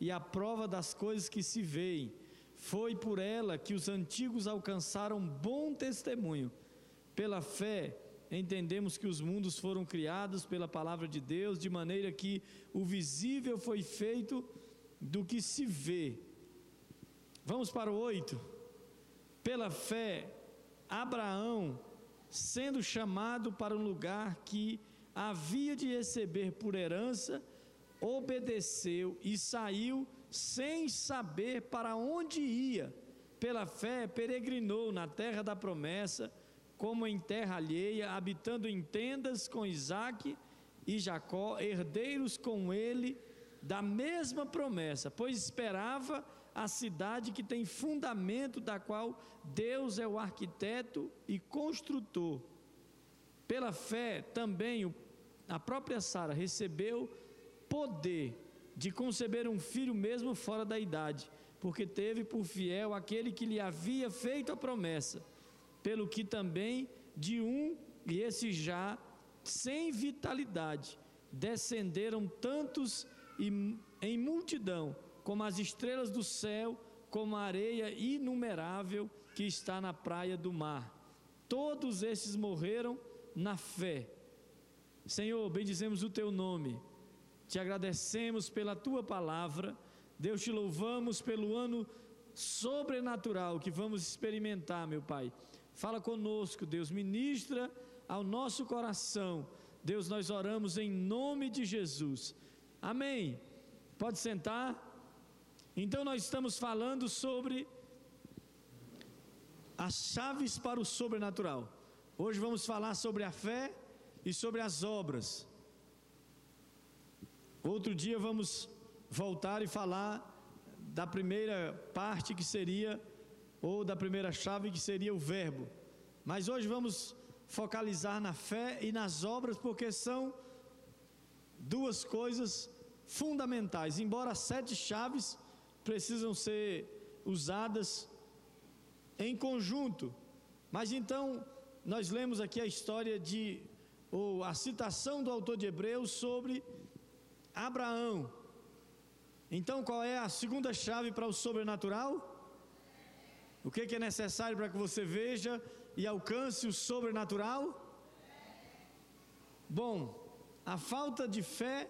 e a prova das coisas que se veem. Foi por ela que os antigos alcançaram bom testemunho. Pela fé, entendemos que os mundos foram criados pela palavra de Deus, de maneira que o visível foi feito do que se vê. Vamos para o 8. Pela fé, Abraão, sendo chamado para um lugar que havia de receber por herança, obedeceu e saiu sem saber para onde ia. Pela fé, peregrinou na terra da promessa, como em terra alheia, habitando em tendas com Isaque e Jacó, herdeiros com ele da mesma promessa, pois esperava a cidade que tem fundamento, da qual Deus é o arquiteto e construtor. Pela fé, também a própria Sara recebeu poder de conceber um filho mesmo fora da idade, porque teve por fiel aquele que lhe havia feito a promessa, pelo que também de um, e esse já sem vitalidade, descenderam tantos em multidão, como as estrelas do céu, como a areia inumerável que está na praia do mar. Todos esses morreram na fé. Senhor, bendizemos o teu nome te agradecemos pela tua palavra, Deus te louvamos pelo ano sobrenatural que vamos experimentar, meu Pai. Fala conosco, Deus, ministra ao nosso coração. Deus, nós oramos em nome de Jesus. Amém. Pode sentar. Então, nós estamos falando sobre as chaves para o sobrenatural. Hoje vamos falar sobre a fé e sobre as obras. Outro dia vamos voltar e falar da primeira parte que seria, ou da primeira chave que seria o verbo. Mas hoje vamos focalizar na fé e nas obras, porque são duas coisas fundamentais. Embora as sete chaves precisam ser usadas em conjunto. Mas então, nós lemos aqui a história de, ou a citação do autor de Hebreus sobre Abraão. Então, qual é a segunda chave para o sobrenatural? O que, é necessário para que você veja e alcance o sobrenatural? Bom, a falta de fé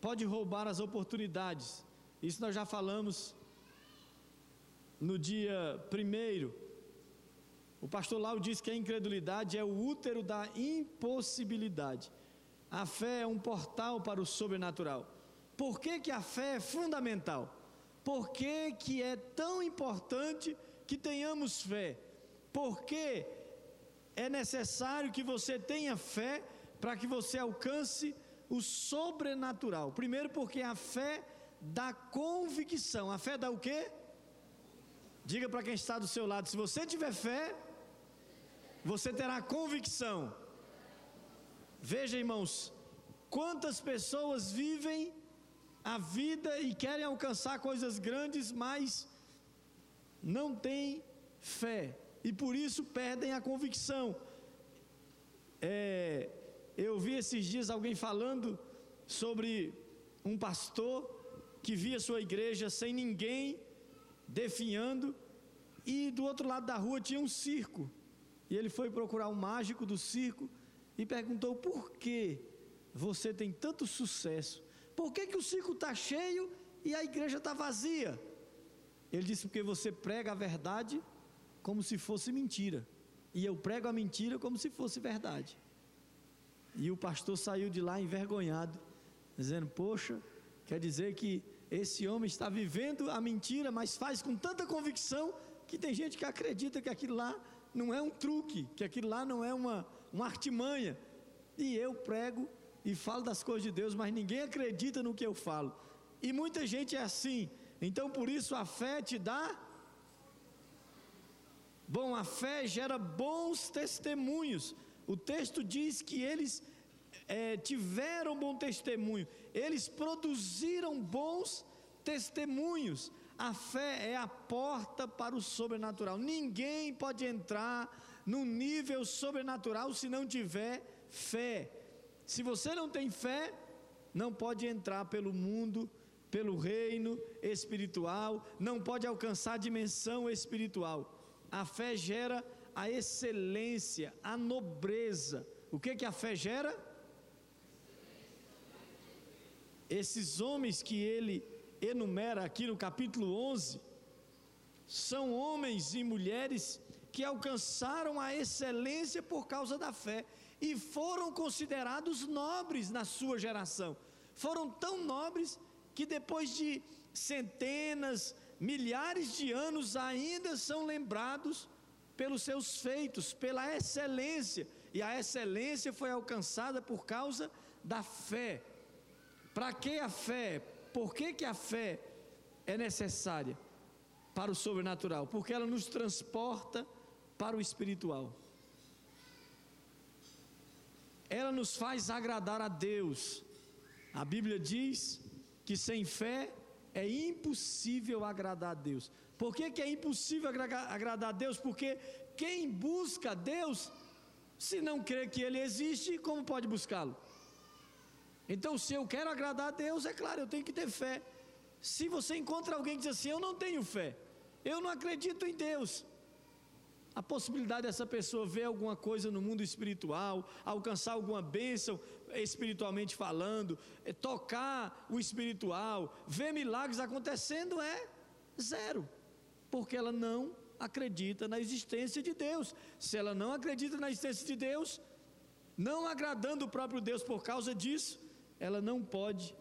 pode roubar as oportunidades. Isso nós já falamos no dia primeiro. O pastor Lau disse que a incredulidade é o útero da impossibilidade. A fé é um portal para o sobrenatural. Por que, que a fé é fundamental? Por que, que é tão importante que tenhamos fé? Porque é necessário que você tenha fé para que você alcance o sobrenatural. Primeiro, porque a fé dá convicção. A fé dá o quê? Diga para quem está do seu lado: se você tiver fé, você terá convicção. Veja, irmãos, quantas pessoas vivem a vida e querem alcançar coisas grandes, mas não têm fé e por isso perdem a convicção. É, eu vi esses dias alguém falando sobre um pastor que via sua igreja sem ninguém definhando e do outro lado da rua tinha um circo e ele foi procurar um mágico do circo e perguntou por que você tem tanto sucesso, por que, que o circo está cheio e a igreja está vazia? Ele disse: porque você prega a verdade como se fosse mentira, e eu prego a mentira como se fosse verdade. E o pastor saiu de lá envergonhado, dizendo: Poxa, quer dizer que esse homem está vivendo a mentira, mas faz com tanta convicção que tem gente que acredita que aquilo lá não é um truque, que aquilo lá não é uma, uma artimanha. E eu prego e falo das coisas de Deus, mas ninguém acredita no que eu falo. E muita gente é assim. Então por isso a fé te dá. Bom, a fé gera bons testemunhos. O texto diz que eles é, tiveram bom testemunho, eles produziram bons testemunhos. A fé é a porta para o sobrenatural. Ninguém pode entrar no nível sobrenatural se não tiver fé. Se você não tem fé, não pode entrar pelo mundo pelo reino espiritual, não pode alcançar a dimensão espiritual. A fé gera a excelência, a nobreza. O que que a fé gera? Esses homens que ele enumera aqui no capítulo 11 são homens e mulheres que alcançaram a excelência por causa da fé e foram considerados nobres na sua geração. Foram tão nobres que depois de centenas, milhares de anos ainda são lembrados pelos seus feitos, pela excelência, e a excelência foi alcançada por causa da fé. Para que a fé? Por que, que a fé é necessária para o sobrenatural? Porque ela nos transporta para o espiritual. Ela nos faz agradar a Deus. A Bíblia diz que sem fé é impossível agradar a Deus. Por que, que é impossível agradar a Deus? Porque quem busca Deus, se não crê que Ele existe, como pode buscá-lo? Então, se eu quero agradar a Deus, é claro, eu tenho que ter fé. Se você encontra alguém que diz assim, eu não tenho fé, eu não acredito em Deus, a possibilidade dessa pessoa ver alguma coisa no mundo espiritual, alcançar alguma bênção espiritualmente falando, é, tocar o espiritual, ver milagres acontecendo é zero, porque ela não acredita na existência de Deus. Se ela não acredita na existência de Deus, não agradando o próprio Deus por causa disso, ela não pode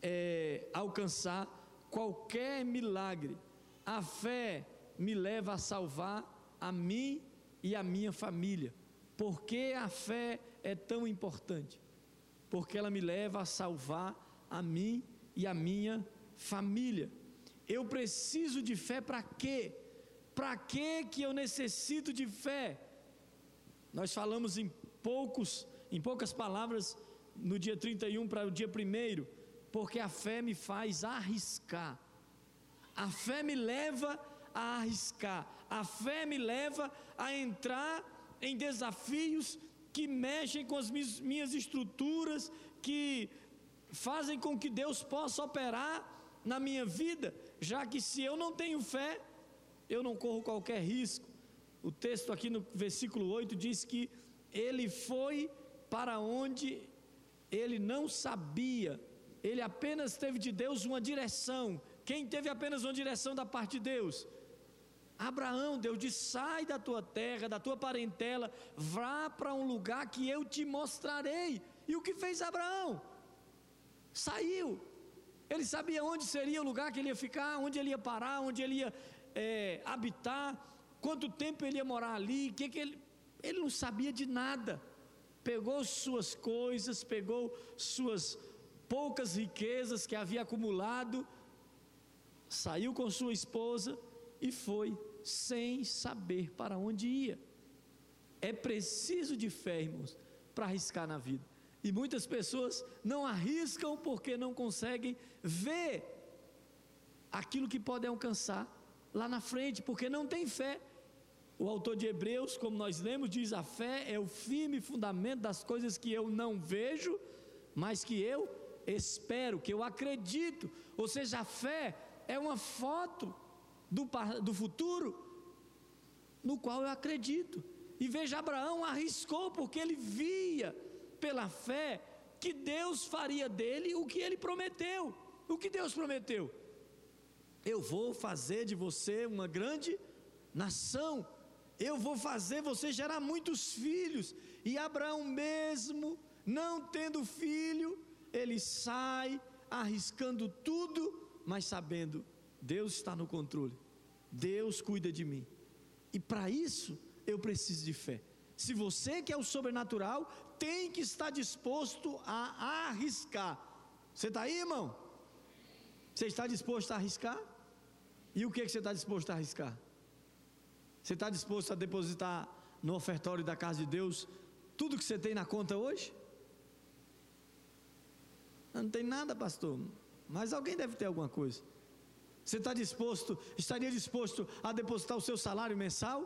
é, alcançar qualquer milagre. A fé me leva a salvar a mim e a minha família. Por que a fé é tão importante? Porque ela me leva a salvar a mim e a minha família. Eu preciso de fé para quê? Para que que eu necessito de fé? Nós falamos em poucos, em poucas palavras no dia 31 para o dia 1, porque a fé me faz arriscar. A fé me leva a arriscar. A fé me leva a entrar em desafios que mexem com as minhas estruturas, que fazem com que Deus possa operar na minha vida, já que se eu não tenho fé, eu não corro qualquer risco. O texto aqui no versículo 8 diz que ele foi para onde ele não sabia, ele apenas teve de Deus uma direção. Quem teve apenas uma direção da parte de Deus? Abraão, Deus disse: sai da tua terra, da tua parentela, vá para um lugar que eu te mostrarei. E o que fez Abraão? Saiu. Ele sabia onde seria o lugar que ele ia ficar, onde ele ia parar, onde ele ia é, habitar, quanto tempo ele ia morar ali, que que ele, ele não sabia de nada pegou suas coisas, pegou suas poucas riquezas que havia acumulado, saiu com sua esposa e foi sem saber para onde ia. É preciso de fé, irmãos, para arriscar na vida. E muitas pessoas não arriscam porque não conseguem ver aquilo que podem alcançar lá na frente, porque não tem fé. O autor de Hebreus, como nós lemos, diz: a fé é o firme fundamento das coisas que eu não vejo, mas que eu espero, que eu acredito. Ou seja, a fé é uma foto do, do futuro no qual eu acredito. E veja, Abraão arriscou porque ele via pela fé que Deus faria dele o que ele prometeu. O que Deus prometeu? Eu vou fazer de você uma grande nação eu vou fazer você gerar muitos filhos. E Abraão, mesmo não tendo filho, ele sai arriscando tudo, mas sabendo, Deus está no controle, Deus cuida de mim. E para isso, eu preciso de fé. Se você quer o sobrenatural, tem que estar disposto a arriscar. Você está aí, irmão? Você está disposto a arriscar? E o que, que você está disposto a arriscar? Você está disposto a depositar no ofertório da casa de Deus tudo que você tem na conta hoje? Não tem nada, pastor. Mas alguém deve ter alguma coisa. Você está disposto, estaria disposto a depositar o seu salário mensal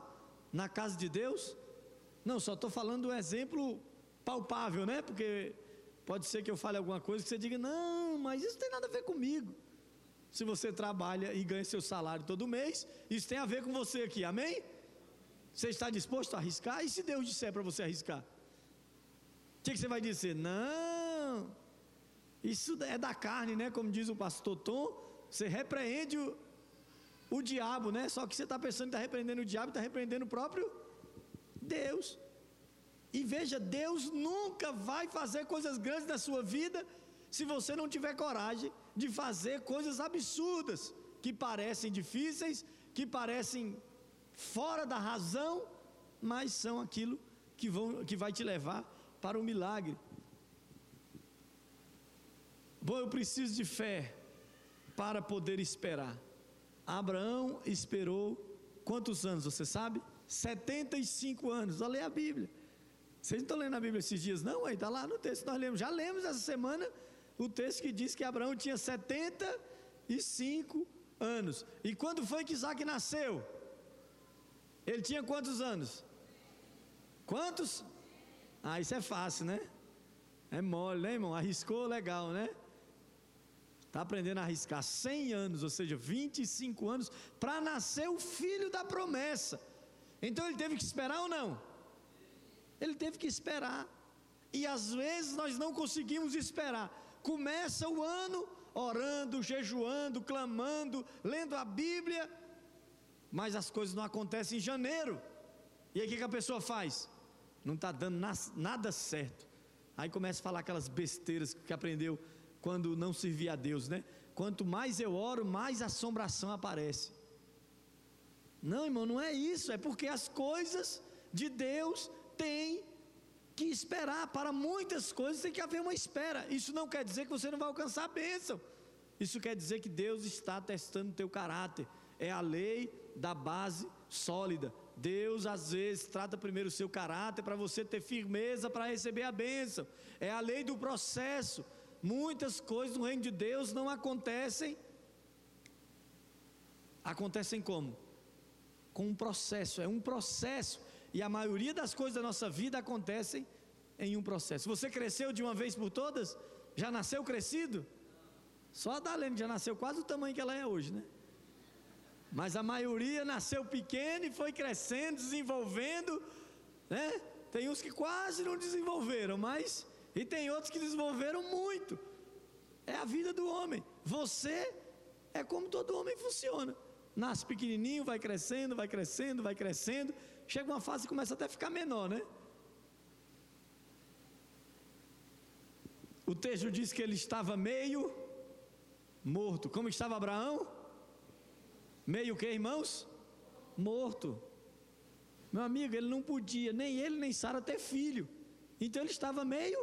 na casa de Deus? Não, só estou falando um exemplo palpável, né? Porque Pode ser que eu fale alguma coisa que você diga, não, mas isso tem nada a ver comigo. Se você trabalha e ganha seu salário todo mês, isso tem a ver com você aqui, amém? Você está disposto a arriscar? E se Deus disser para você arriscar? O que, que, você vai dizer? Não, isso é da carne, né? Como diz o pastor Tom, você repreende o, o diabo, né? Só que você está pensando que está repreendendo o diabo, está repreendendo o próprio Deus. E veja, Deus nunca vai fazer coisas grandes na sua vida se você não tiver coragem de fazer coisas absurdas, que parecem difíceis, que parecem fora da razão, mas são aquilo que, vão, que vai te levar para o milagre. Bom, eu preciso de fé para poder esperar. Abraão esperou quantos anos, você sabe? 75 anos. Olha a Bíblia. Vocês não estão lendo a Bíblia esses dias, não? Aí está lá no texto nós lemos. Já lemos essa semana o texto que diz que Abraão tinha 75 anos. E quando foi que Isaac nasceu? Ele tinha quantos anos? Quantos? Ah, isso é fácil, né? É mole, né, irmão? Arriscou legal, né? Está aprendendo a arriscar 100 anos, ou seja, 25 anos, para nascer o filho da promessa. Então ele teve que esperar ou não? Ele teve que esperar. E às vezes nós não conseguimos esperar. Começa o ano orando, jejuando, clamando, lendo a Bíblia, mas as coisas não acontecem em janeiro. E aí o que, a pessoa faz? Não está dando nada certo. Aí começa a falar aquelas besteiras que aprendeu quando não servia a Deus, né? Quanto mais eu oro, mais assombração aparece. Não, irmão, não é isso, é porque as coisas de Deus tem que esperar. Para muitas coisas tem que haver uma espera. Isso não quer dizer que você não vai alcançar a bênção. Isso quer dizer que Deus está testando o teu caráter. É a lei da base sólida. Deus às vezes trata primeiro o seu caráter para você ter firmeza para receber a bênção. É a lei do processo. Muitas coisas no reino de Deus não acontecem. Acontecem como? Com um processo, é um processo. E a maioria das coisas da nossa vida acontecem em um processo. Você cresceu de uma vez por todas? Já nasceu crescido? Só a Dalene já nasceu quase o tamanho que ela é hoje, né? Mas a maioria nasceu pequena e foi crescendo, desenvolvendo, né? Tem uns que quase não desenvolveram, mas e tem outros que desenvolveram muito. É a vida do homem. Você é como todo homem funciona. Nasce pequenininho, vai crescendo, vai crescendo, vai crescendo, chega uma fase que começa até a ficar menor, né? O texto diz que ele estava meio morto. Como estava Abraão? Meio que, irmãos? Morto. Meu amigo, ele não podia, nem ele nem Sara ter filho. Então ele estava meio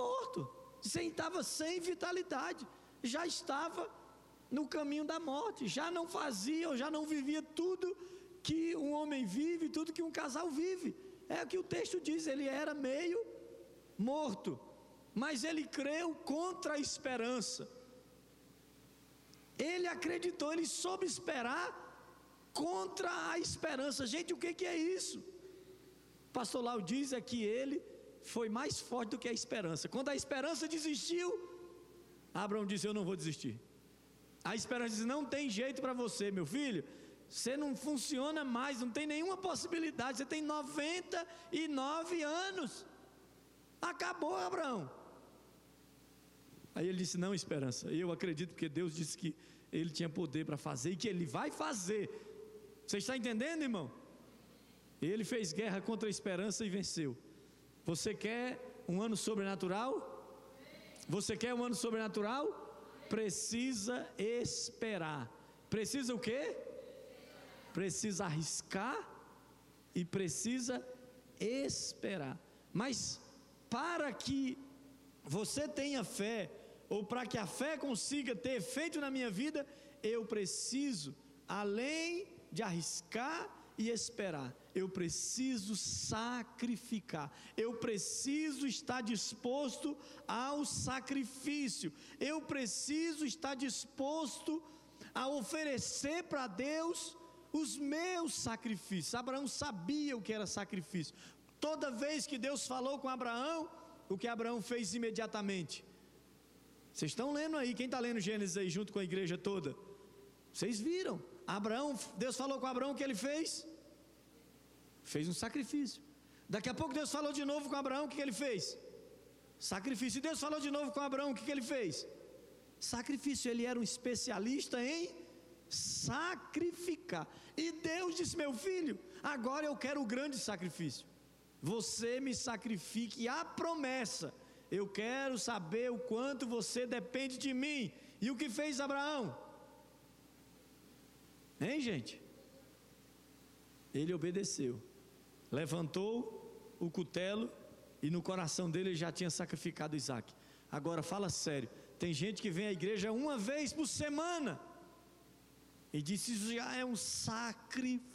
morto. Estava sem vitalidade. Já estava no caminho da morte. Já não fazia já não vivia tudo que um homem vive, tudo que um casal vive. É o que o texto diz, ele era meio morto, mas ele creu contra a esperança. Ele acreditou, ele soube esperar contra a esperança. Gente, o que, é isso? pastor Lau diz é que ele foi mais forte do que a esperança. Quando a esperança desistiu, Abraão disse: Eu não vou desistir. A esperança diz: Não tem jeito para você, meu filho. Você não funciona mais, não tem nenhuma possibilidade. Você tem 99 anos. Acabou, Abraão. Aí ele disse: Não, esperança. Eu acredito porque Deus disse que ele tinha poder para fazer e que ele vai fazer. Você está entendendo, irmão? Ele fez guerra contra a esperança e venceu. Você quer um ano sobrenatural? Você quer um ano sobrenatural? Precisa esperar. Precisa o quê? precisa arriscar e precisa esperar. Mas para que você tenha fé, ou para que a fé consiga ter efeito na minha vida, eu preciso, além de arriscar e esperar, eu preciso sacrificar, eu preciso estar disposto ao sacrifício, eu preciso estar disposto a oferecer para Deus os meus sacrifícios. Abraão sabia o que era sacrifício. Toda vez que Deus falou com Abraão, o que Abraão fez imediatamente? Vocês estão lendo aí, quem está lendo Gênesis aí junto com a igreja toda? Vocês viram? Abraão, Deus falou com Abraão o que ele fez? Fez um sacrifício. Daqui a pouco Deus falou de novo com Abraão, o que, que ele fez? Sacrifício. E Deus falou de novo com Abraão, o que, que ele fez? Sacrifício. Ele era um especialista em sacrificar. E Deus disse: Meu filho, agora eu quero o grande sacrifício. Você me sacrifique a promessa. Eu quero saber o quanto você depende de mim. E o que fez Abraão? Hein, gente? Ele obedeceu. Levantou o cutelo e no coração dele ele já tinha sacrificado Isaac. Agora fala sério. Tem gente que vem à igreja uma vez por semana e diz: Isso já é um sacrifício.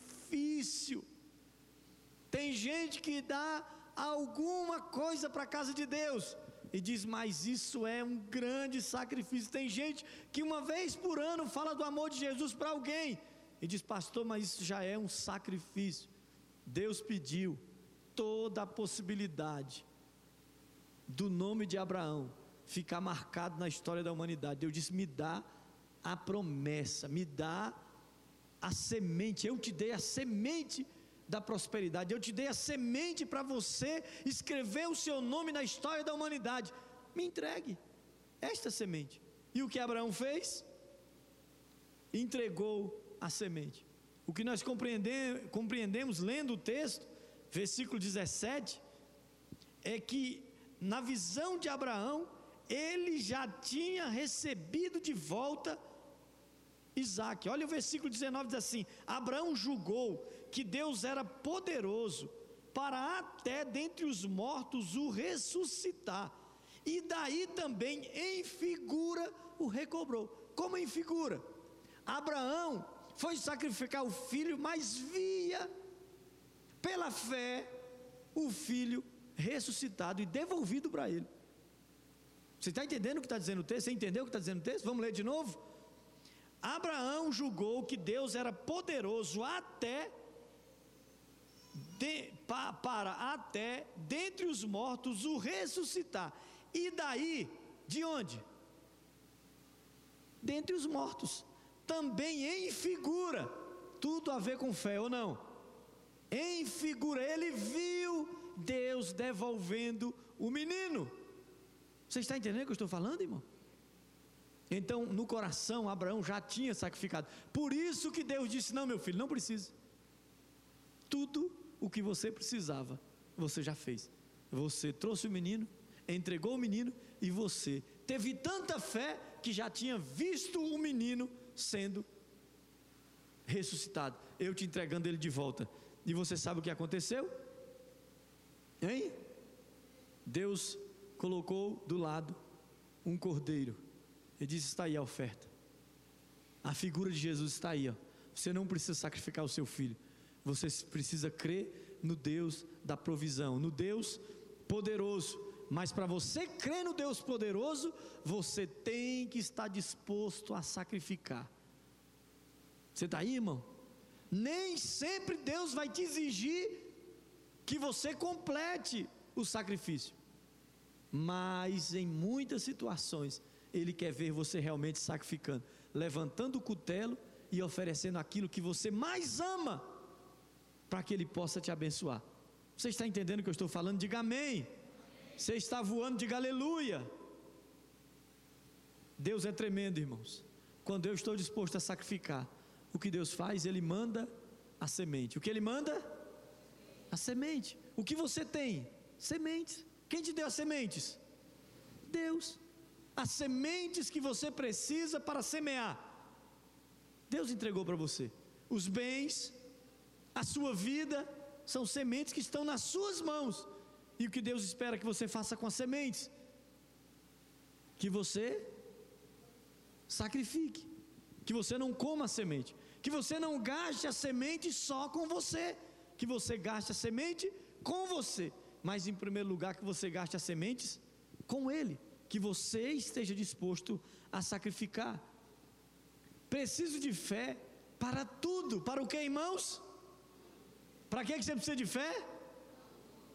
Tem gente que dá alguma coisa para a casa de Deus e diz: Mas isso é um grande sacrifício. Tem gente que uma vez por ano fala do amor de Jesus para alguém e diz: Pastor, mas isso já é um sacrifício. Deus pediu toda a possibilidade do nome de Abraão ficar marcado na história da humanidade. Deus disse: Me dá a promessa, me dá a semente. Eu te dei a semente da prosperidade, eu te dei a semente para você escrever o seu nome na história da humanidade. Me entregue esta semente. E o que Abraão fez? Entregou a semente. O que nós compreendemos, lendo o texto, versículo 17, é que na visão de Abraão, ele já tinha recebido de volta Isaac. Olha o versículo 19: diz assim: Abraão julgou que Deus era poderoso para até dentre os mortos o ressuscitar, e daí também em figura o recobrou. Como em figura? Abraão foi sacrificar o filho, mas via pela fé o filho ressuscitado e devolvido para ele. Você está entendendo o que está dizendo o texto? Você entendeu o que está dizendo o texto? Vamos ler de novo? Abraão julgou que Deus era poderoso até de, pa, para até dentre os mortos o ressuscitar. E daí, de onde? Dentre os mortos. Também em figura. Tudo a ver com fé ou não? Em figura, ele viu Deus devolvendo o menino. Você está entendendo o que eu estou falando, irmão? Então, no coração, Abraão já tinha sacrificado. Por isso que Deus disse: Não, meu filho, não precisa. Tudo o que você precisava, você já fez. Você trouxe o menino, entregou o menino e você teve tanta fé que já tinha visto o menino sendo ressuscitado. Eu te entregando ele de volta. E você sabe o que aconteceu? Hein? Deus colocou do lado um cordeiro ele disse: está aí a oferta. A figura de Jesus está aí. Ó. Você não precisa sacrificar o seu filho. Você precisa crer no Deus da provisão, no Deus poderoso. Mas para você crer no Deus poderoso, você tem que estar disposto a sacrificar. Você está aí, irmão? Nem sempre Deus vai te exigir que você complete o sacrifício. Mas em muitas situações, ele quer ver você realmente sacrificando, levantando o cutelo e oferecendo aquilo que você mais ama, para que Ele possa te abençoar. Você está entendendo o que eu estou falando? Diga amém. Você está voando, diga aleluia. Deus é tremendo, irmãos. Quando eu estou disposto a sacrificar, o que Deus faz? Ele manda a semente. O que Ele manda? A semente. O que você tem? Sementes. Quem te deu as sementes? Deus as sementes que você precisa para semear. Deus entregou para você. Os bens, a sua vida, são sementes que estão nas suas mãos. E o que Deus espera que você faça com as sementes? Que você sacrifique, que você não coma a semente, que você não gaste a semente só com você, que você gaste a semente com você, mas em primeiro lugar que você gaste as sementes com Ele que você esteja disposto a sacrificar. Preciso de fé para tudo. Para o que, irmãos? Para que você precisa de fé?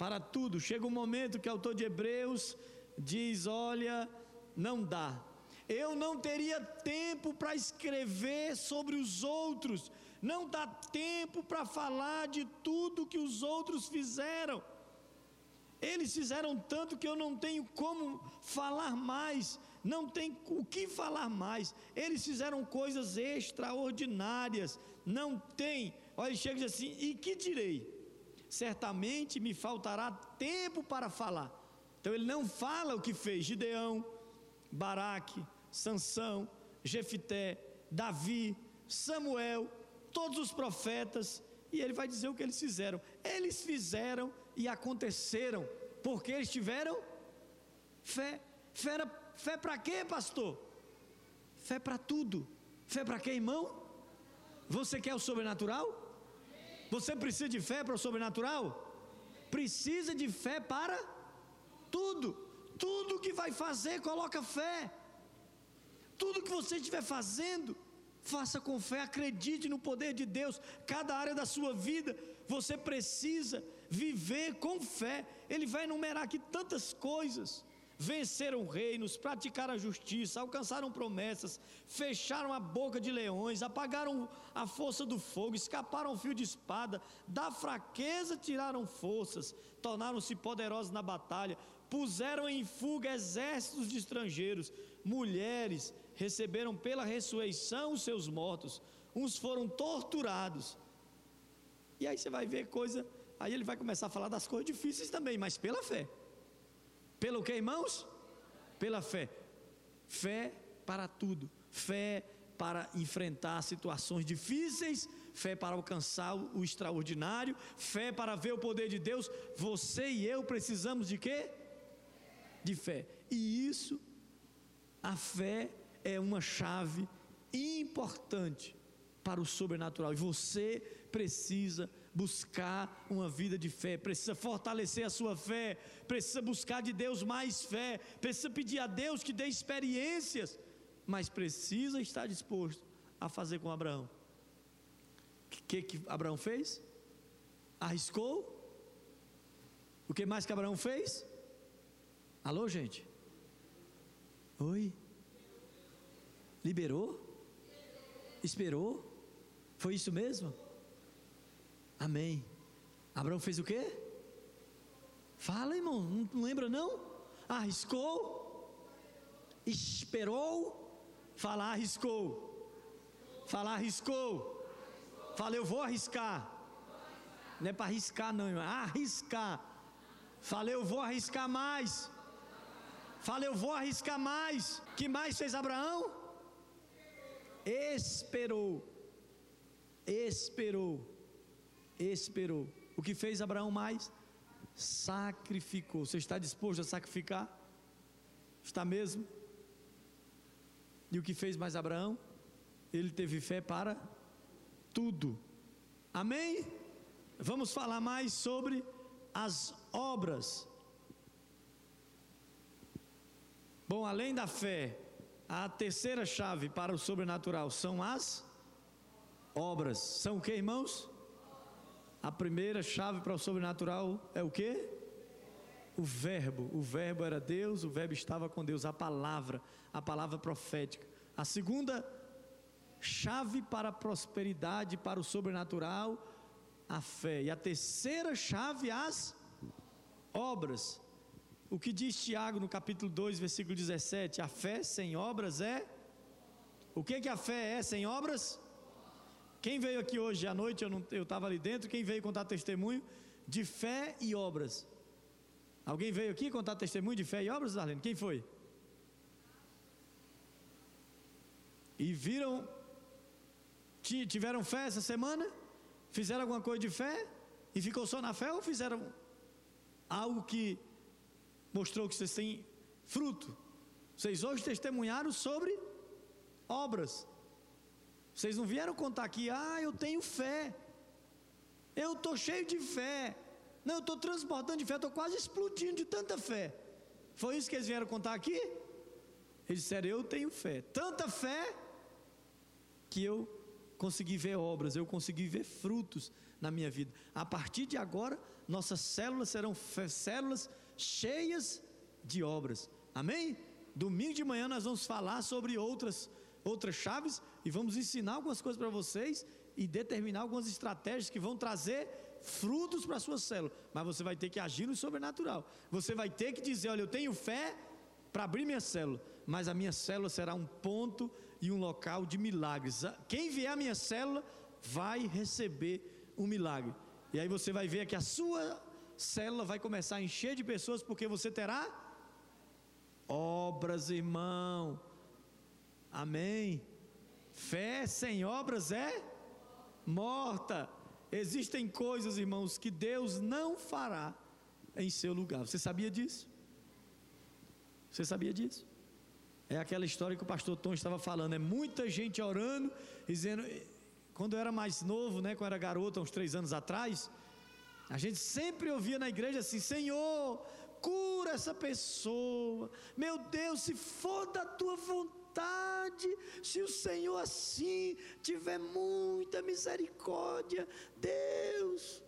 Para tudo. Chega um momento que o autor de Hebreus diz: Olha, não dá. Eu não teria tempo para escrever sobre os outros, não dá tempo para falar de tudo que os outros fizeram. Eles fizeram tanto que eu não tenho como falar mais, não tem o que falar mais. Eles fizeram coisas extraordinárias, não tem. Olha, chega e diz assim: e que direi? Certamente me faltará tempo para falar. Então ele não fala o que fez Gideão, Baraque, Sansão, Jefité, Davi, Samuel, todos os profetas, e ele vai dizer o que eles fizeram. Eles fizeram e aconteceram, porque eles tiveram fé. Fé, fé para quê, pastor? Fé para tudo. Fé para quê, irmão? Você quer o sobrenatural? Você precisa de fé para o sobrenatural? Precisa de fé para tudo. Tudo que vai fazer, coloca fé. Tudo que você estiver fazendo, faça com fé, acredite no poder de Deus. Cada área da sua vida, você precisa viver com fé. Ele vai enumerar aqui tantas coisas. Venceram reinos, praticaram a justiça, alcançaram promessas, fecharam a boca de leões, apagaram a força do fogo, escaparam ao fio de espada, da fraqueza tiraram forças, tornaram-se poderosos na batalha, puseram em fuga exércitos de estrangeiros, mulheres receberam pela ressurreição os seus mortos, uns foram torturados. E aí você vai ver coisa Aí ele vai começar a falar das coisas difíceis também, mas pela fé. Pelo que, irmãos? Pela fé. Fé para tudo. Fé para enfrentar situações difíceis, fé para alcançar o extraordinário, fé para ver o poder de Deus. Você e eu precisamos de quê? De fé. E isso, a fé é uma chave importante para o sobrenatural. E você precisa buscar uma vida de fé, precisa fortalecer a sua fé, precisa buscar de Deus mais fé, precisa pedir a Deus que dê experiências, mas precisa estar disposto a fazer com Abraão. O que, que Abraão fez? Arriscou? O que mais que Abraão fez? Alô, gente? Oi? Liberou? Esperou? Foi isso mesmo? Amém. Abraão fez o quê? Fala, irmão, não, lembra não? Arriscou, esperou, falar arriscou. Falar arriscou. Fala, eu vou arriscar. Não é para arriscar, não, irmão. Arriscar. Fala, eu vou arriscar mais. Fala, eu vou arriscar mais. Que mais fez Abraão? Esperou. Esperou esperou. O que fez Abraão mais? Sacrificou. Você está disposto a sacrificar? Está mesmo? E o que fez mais Abraão? Ele teve fé para tudo. Amém? Vamos falar mais sobre as obras. Bom, além da fé, a terceira chave para o sobrenatural são as obras. São o que, irmãos? A primeira chave para o sobrenatural é o que? O verbo. O verbo era Deus, o verbo estava com Deus, a palavra, a palavra profética. A segunda chave para a prosperidade, para o sobrenatural, a fé. E a terceira chave, as obras. O que diz Tiago no capítulo 2, versículo 17? A fé sem obras é. O que, que a fé é sem obras? Quem veio aqui hoje à noite, eu estava ali dentro, quem veio contar testemunho de fé e obras? Alguém veio aqui contar testemunho de fé e obras, Darlene? Quem foi? E viram, tiveram fé essa semana? Fizeram alguma coisa de fé? E ficou só na fé ou fizeram algo que mostrou que vocês têm fruto? Vocês hoje testemunharam sobre obras. Vocês não vieram contar aqui, ah, eu tenho fé. Eu estou cheio de fé. Não, eu estou transbordando de fé, estou quase explodindo de tanta fé. Foi isso que eles vieram contar aqui? Eles disseram, eu tenho fé. Tanta fé que eu consegui ver obras, eu consegui ver frutos na minha vida. A partir de agora, nossas células serão células cheias de obras. Amém? Domingo de manhã nós vamos falar sobre outras outras chaves e vamos ensinar algumas coisas para vocês e determinar algumas estratégias que vão trazer frutos para a sua célula. Mas você vai ter que agir no sobrenatural. Você vai ter que dizer: olha, eu tenho fé para abrir minha célula, mas a minha célula será um ponto e um local de milagres. Quem vier à minha célula vai receber um milagre. E aí você vai ver que a sua célula vai começar a encher de pessoas porque você terá obras, irmão. Amém. Fé sem obras é morta. Existem coisas, irmãos, que Deus não fará em seu lugar. Você sabia disso? Você sabia disso? É aquela história que o pastor Tom estava falando. É muita gente orando, dizendo. Quando eu era mais novo, né, quando eu era garoto, uns três anos atrás, a gente sempre ouvia na igreja assim: Senhor, cura essa pessoa. Meu Deus, se for da tua vontade vontade, se o Senhor assim tiver muita misericórdia, Deus,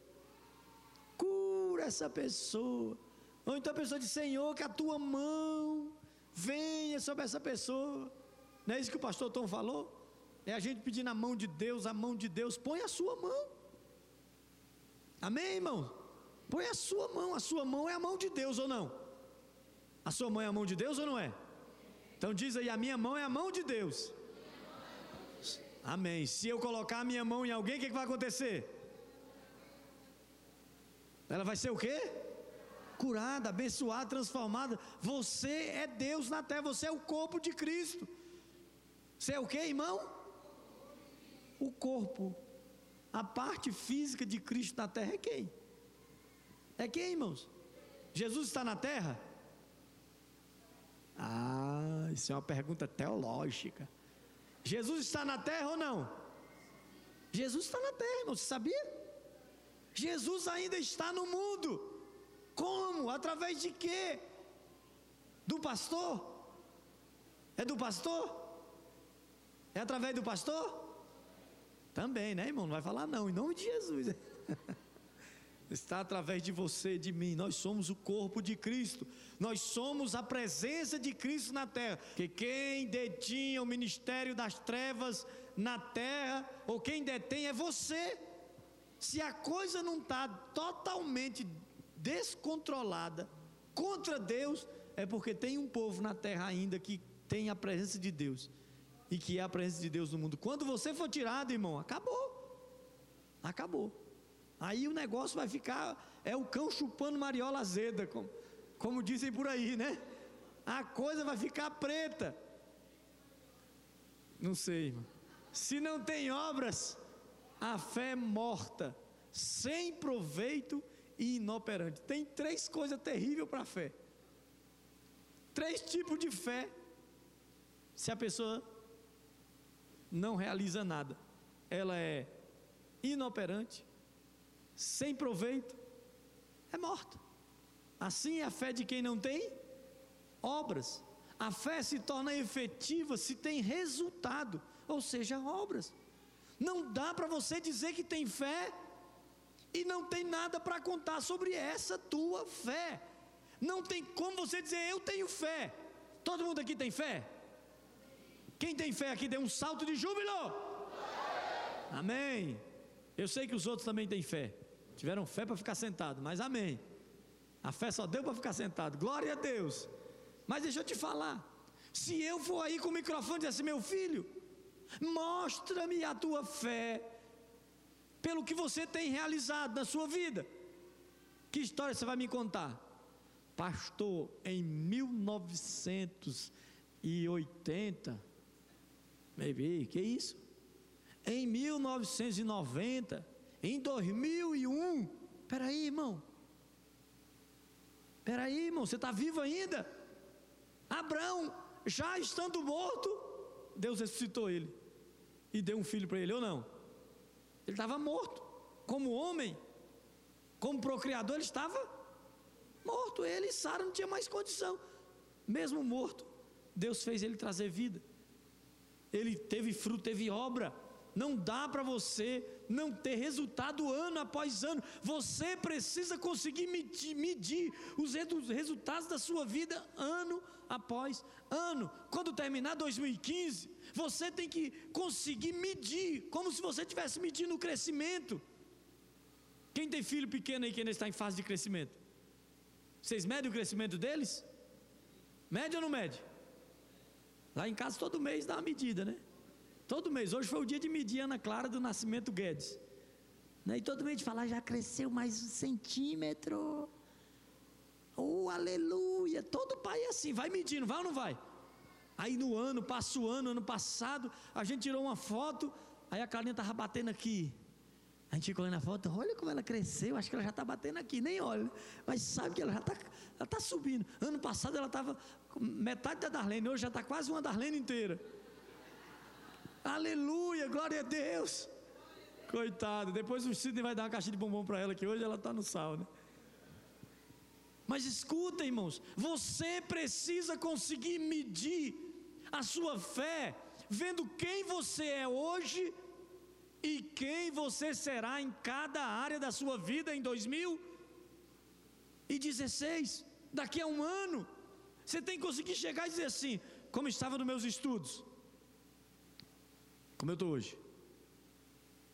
cura essa pessoa. Ou então a pessoa diz: Senhor, que a tua mão venha sobre essa pessoa. Não é isso que o pastor Tom falou? É a gente pedir na mão de Deus, a mão de Deus, põe a sua mão. Amém, irmão? Põe a sua mão, a sua mão é a mão de Deus ou não? A sua mão é a mão de Deus ou não é? Então diz aí: a minha mão é a mão de Deus. Amém. Se eu colocar a minha mão em alguém, o que, que vai acontecer? Ela vai ser o quê? Curada, abençoada, transformada. Você é Deus na terra, você é o corpo de Cristo. Você é o que, irmão? O corpo. A parte física de Cristo na terra é quem? É quem, irmãos? Jesus está na terra? Ah, isso é uma pergunta teológica. Jesus está na terra ou não? Jesus está na terra, irmão, você sabia? Jesus ainda está no mundo. Como? Através de quê? Do pastor? É do pastor? É através do pastor? Também, né, irmão? Não vai falar não, em nome de Jesus. está através de você, de mim. Nós somos o corpo de Cristo. Nós somos a presença de Cristo na terra. Que quem detinha o ministério das trevas na terra, ou quem detém é você. Se a coisa não está totalmente descontrolada contra Deus, é porque tem um povo na terra ainda que tem a presença de Deus e que é a presença de Deus no mundo. Quando você for tirado, irmão, acabou. Acabou. Aí o negócio vai ficar, é o cão chupando mariola azeda, como, como dizem por aí, né? A coisa vai ficar preta. Não sei, irmão. Se não tem obras, a fé é morta, sem proveito e inoperante. Tem três coisas terríveis para a fé. Três tipos de fé. Se a pessoa não realiza nada, ela é inoperante, sem proveito, é morta. Assim é a fé de quem não tem obras. A fé se torna efetiva se tem resultado, ou seja, obras. Não dá para você dizer que tem fé e não tem nada para contar sobre essa tua fé. Não tem como você dizer eu tenho fé. Todo mundo aqui tem fé? Quem tem fé aqui dê um salto de júbilo. Amém. Eu sei que os outros também têm fé. Tiveram fé para ficar sentado, mas amém. A fé só deu para ficar sentado. Glória a Deus. Mas deixa eu te falar. Se eu for aí com o microfone e dizer assim, meu filho, mostra-me a tua fé pelo que você tem realizado na sua vida. Que história você vai me contar? Pastor, em 1980, baby, que isso? Em 1990, em 2001. Peraí, irmão. Peraí, irmão, você está vivo ainda? Abraão, já estando morto, Deus ressuscitou ele e deu um filho para ele, ou não? Ele estava morto, como homem, como procriador, ele estava morto. Ele e Sara não tinha mais condição, mesmo morto, Deus fez ele trazer vida. Ele teve fruto, teve obra Não dá para você não ter resultado ano após ano. Você precisa conseguir medir, medir, os resultados da sua vida ano após ano. Quando terminar 2015, você tem que conseguir medir, como se você estivesse medindo o crescimento. Quem tem filho pequeno aí que ainda está em fase de crescimento? Vocês medem o crescimento deles? Mede ou não mede? Lá em casa todo mês dá uma medida, né? Todo mês. Hoje foi o dia de medir Ana Clara do Nascimento Guedes. Né? E todo mês de falar, já cresceu mais um centímetro. Oh, aleluia. Todo pai é assim, vai medindo, vai ou não vai? Aí no ano, passa o ano, ano passado, a gente tirou uma foto, aí a Carlinha estava batendo aqui. A gente fica olhando a foto, olha como ela cresceu, acho que ela já está batendo aqui, nem olha, mas sabe que ela já está tá subindo. Ano passado ela estava metade da Darlene, hoje já está quase uma Darlene inteira. Aleluia, glória a Deus. Coitado, depois o Sidney vai dar uma caixinha de bombom para ela, que hoje ela está no sal, né? Mas escuta, irmãos, você precisa conseguir medir a sua fé, vendo quem você é hoje e quem você será em cada área da sua vida em 2016, daqui a um ano. Você tem que conseguir chegar e dizer assim: como estava nos meus estudos, como eu estou hoje.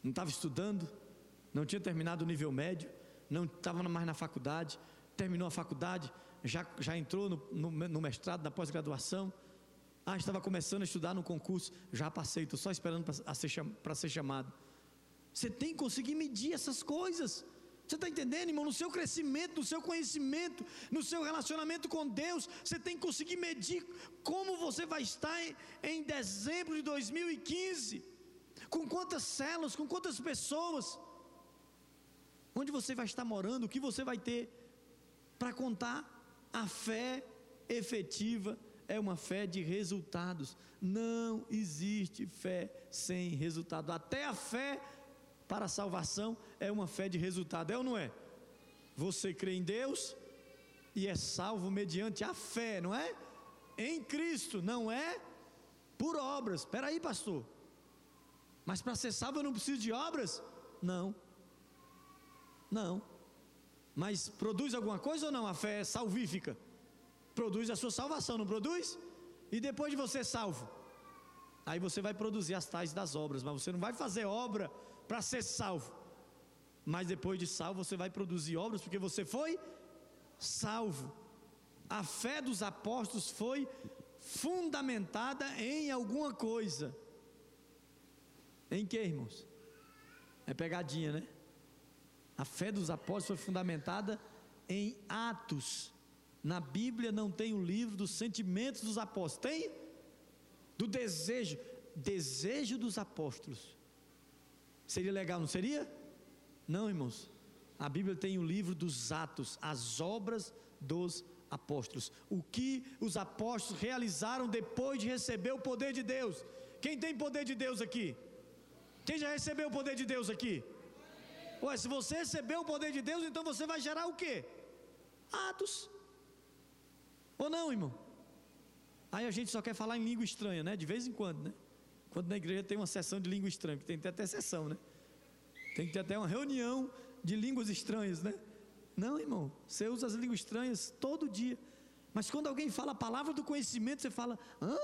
Não estava estudando, não tinha terminado o nível médio, não estava mais na faculdade, terminou a faculdade, já, já entrou no, no, no mestrado, na pós-graduação. Ah, estava começando a estudar no concurso, já passei, estou só esperando para ser, ser chamado. Você tem que conseguir medir essas coisas. Você está entendendo, irmão? No seu crescimento, no seu conhecimento, no seu relacionamento com Deus, você tem que conseguir medir como você vai estar em, em dezembro de 2015. Com quantas células, com quantas pessoas. Onde você vai estar morando, o que você vai ter para contar. A fé efetiva é uma fé de resultados. Não existe fé sem resultado. Até a fé para a salvação é uma fé de resultado, é ou não é? Você crê em Deus e é salvo mediante a fé, não é? Em Cristo, não é por obras. Espera aí, pastor. Mas para ser salvo eu não preciso de obras? Não. Não. Mas produz alguma coisa ou não? A fé é salvífica. Produz a sua salvação, não produz? E depois de você salvo, aí você vai produzir as tais das obras, mas você não vai fazer obra para ser salvo. Mas depois de salvo, você vai produzir obras porque você foi salvo. A fé dos apóstolos foi fundamentada em alguma coisa. Em que, irmãos? É pegadinha, né? A fé dos apóstolos foi fundamentada em Atos. Na Bíblia não tem o livro dos sentimentos dos apóstolos. Tem? Do desejo. Desejo dos apóstolos. Seria legal, não seria? Não, irmãos. A Bíblia tem o livro dos Atos, as obras dos apóstolos. O que os apóstolos realizaram depois de receber o poder de Deus. Quem tem poder de Deus aqui? Quem já recebeu o poder de Deus aqui? Ué, se você recebeu o poder de Deus, então você vai gerar o quê? Atos. Ou não, irmão? Aí a gente só quer falar em língua estranha, né? De vez em quando, né? Quando na igreja tem uma sessão de língua estranha, tem que ter até sessão, né? Tem que ter até uma reunião de línguas estranhas, né? Não, irmão, você usa as línguas estranhas todo dia. Mas quando alguém fala a palavra do conhecimento, você fala: hã?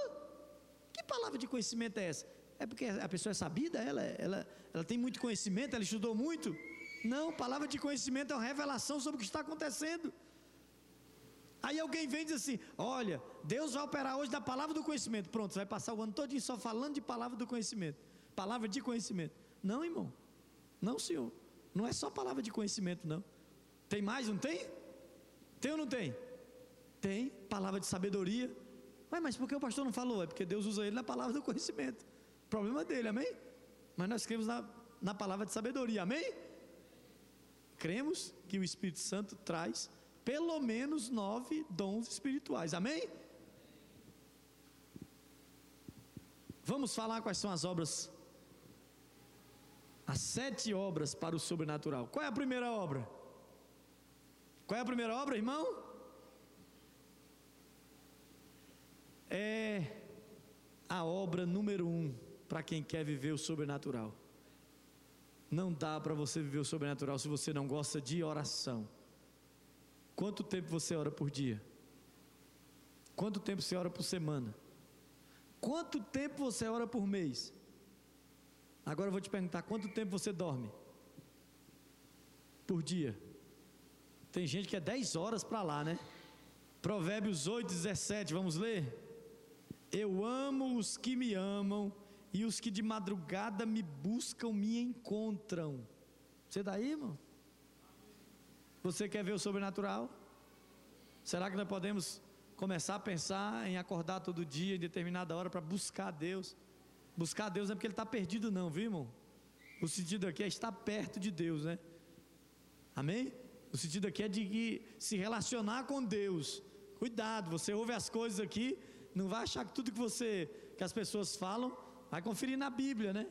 Que palavra de conhecimento é essa? É porque a pessoa é sabida, ela, ela, ela tem muito conhecimento, ela estudou muito? Não, palavra de conhecimento é uma revelação sobre o que está acontecendo. Aí alguém vem e diz assim: Olha, Deus vai operar hoje da palavra do conhecimento. Pronto, você vai passar o ano todo só falando de palavra do conhecimento. Palavra de conhecimento. Não, irmão. Não, senhor. Não é só palavra de conhecimento, não. Tem mais, não tem? Tem ou não tem? Tem. Palavra de sabedoria. Ué, mas por que o pastor não falou? É porque Deus usa ele na palavra do conhecimento. Problema dele, amém? Mas nós cremos na, na palavra de sabedoria, amém? Cremos que o Espírito Santo traz pelo menos nove dons espirituais, amém? Vamos falar quais são as obras, as sete obras para o sobrenatural. Qual é a primeira obra? Qual é a primeira obra, irmão? É a obra número um, para quem quer viver o sobrenatural. Não dá para você viver o sobrenatural se você não gosta de oração. Quanto tempo você ora por dia? Quanto tempo você ora por semana? Quanto tempo você ora por mês? Agora eu vou te perguntar: quanto tempo você dorme? Por dia? Tem gente que é 10 horas para lá, né? Provérbios 8, 17, vamos ler? Eu amo os que me amam, e os que de madrugada me buscam me encontram. Você está aí, irmão? Você quer ver o sobrenatural? Será que nós podemos começar a pensar em acordar todo dia, em determinada hora, para buscar Deus? Buscar Deus não é porque ele está perdido, não, viu, irmão? O sentido aqui é estar perto de Deus, né? Amém? O sentido aqui é de se relacionar com Deus. Cuidado, você ouve as coisas aqui, não vai achar que tudo que você, que as pessoas falam, vai conferir na Bíblia, né?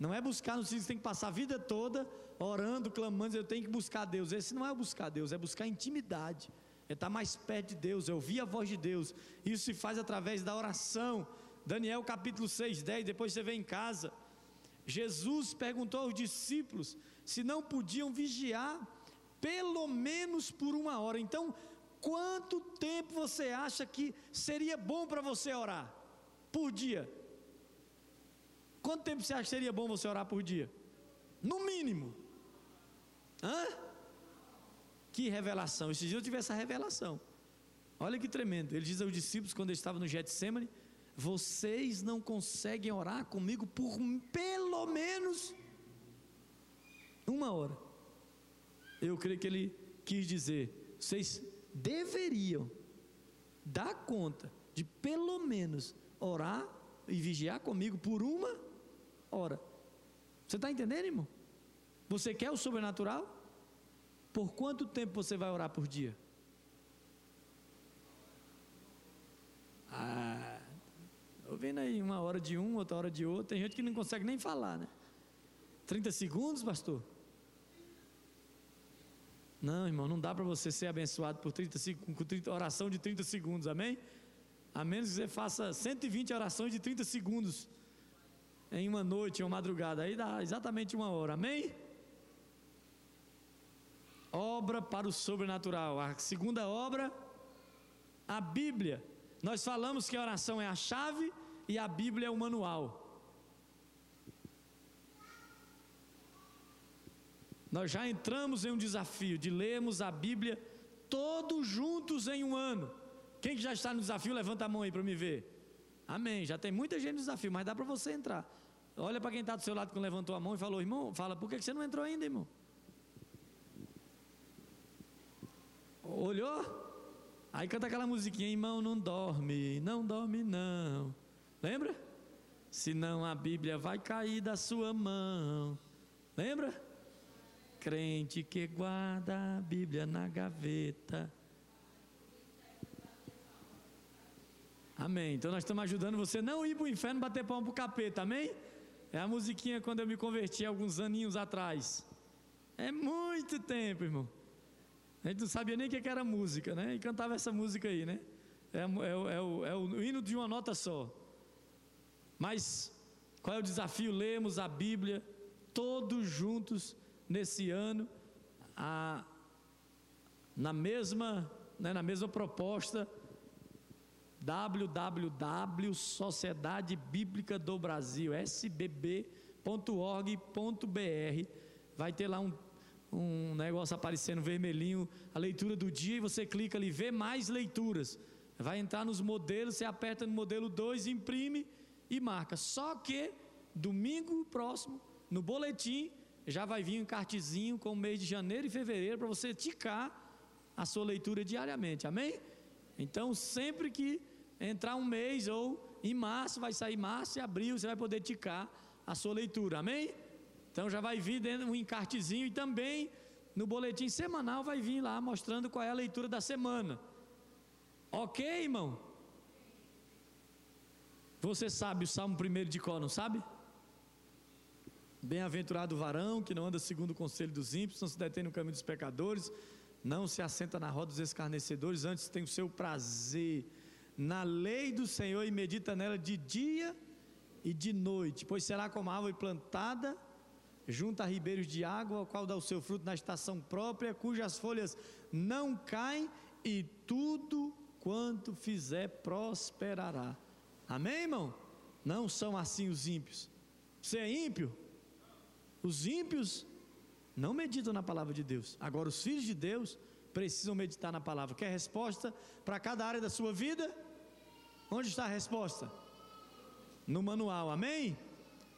Não é buscar no sentido que tem que passar a vida toda orando, clamando, eu tenho que buscar Deus. Esse não é buscar Deus, é buscar intimidade. É estar mais perto de Deus, é ouvir a voz de Deus. Isso se faz através da oração. Daniel capítulo 6, 10, depois você vê em casa. Jesus perguntou aos discípulos se não podiam vigiar pelo menos por uma hora. Então, quanto tempo você acha que seria bom para você orar por dia? Quanto tempo você acha que seria bom você orar por dia? No mínimo. Hã? Que revelação. Esse dia eu tive essa revelação. Olha que tremendo. Ele diz aos discípulos quando ele estava no Getsemane: Vocês não conseguem orar comigo por pelo menos uma hora. Eu creio que ele quis dizer: Vocês deveriam dar conta de pelo menos orar e vigiar comigo por uma hora. Você está entendendo, irmão? Você quer o sobrenatural? Por quanto tempo você vai orar por dia? Ah, estou vendo aí uma hora de um, outra hora de outro. Tem gente que não consegue nem falar, né? 30 segundos, pastor? Não, irmão, não dá para você ser abençoado por 30, com 30, oração de 30 segundos, amém? A menos que você faça 120 orações de 30 segundos em uma noite, uma madrugada, aí dá exatamente uma hora, amém? Obra para o sobrenatural. A segunda obra, a Bíblia. Nós falamos que a oração é a chave e a Bíblia é o manual. Nós já entramos em um desafio de lermos a Bíblia todos juntos em um ano. Quem que já está no desafio, levanta a mão aí para me ver. Amém. Já tem muita gente no desafio, mas dá para você entrar. Olha para quem está do seu lado que levantou a mão e falou, irmão, fala, por que você não entrou ainda, irmão? Olhou? Aí canta aquela musiquinha, irmão, não dorme, não dorme não. Lembra? Senão a Bíblia vai cair da sua mão. Lembra? crente que guarda a Bíblia na gaveta. Amém. Então nós estamos ajudando você não ir para o inferno bater palma para o capeta, amém? É a musiquinha quando eu me converti alguns aninhos atrás. É muito tempo, irmão. A gente não sabia nem o que era música, né? E cantava essa música aí, né? É, é, é, o, é o hino de uma nota só. Mas qual é o desafio? Lemos a Bíblia todos juntos nesse ano a, na mesma né, na mesma proposta www Sociedade Bíblica do Brasil sbb.org.br vai ter lá um, um negócio aparecendo vermelhinho a leitura do dia e você clica ali ver mais leituras vai entrar nos modelos você aperta no modelo 2 imprime e marca só que domingo próximo no boletim já vai vir um cartezinho com o mês de janeiro e fevereiro para você ticar a sua leitura diariamente, amém? Então, sempre que entrar um mês ou em março, vai sair março e abril, você vai poder ticar a sua leitura, amém? Então já vai vir dentro um encartezinho e também no boletim semanal vai vir lá mostrando qual é a leitura da semana. Ok, irmão? Você sabe o Salmo 1 de cor, não sabe? Bem-aventurado o varão que não anda segundo o conselho dos ímpios, não se detém no caminho dos pecadores, não se assenta na roda dos escarnecedores, antes tem o seu prazer na lei do Senhor e medita nela de dia e de noite, pois será como árvore plantada junto a ribeiros de água, o qual dá o seu fruto na estação própria, cujas folhas não caem, e tudo quanto fizer prosperará. Amém, irmão? Não são assim os ímpios. Você é ímpio? Os ímpios não meditam na palavra de Deus. Agora, os filhos de Deus precisam meditar na palavra. Quer resposta para cada área da sua vida? Onde está a resposta? No manual, amém?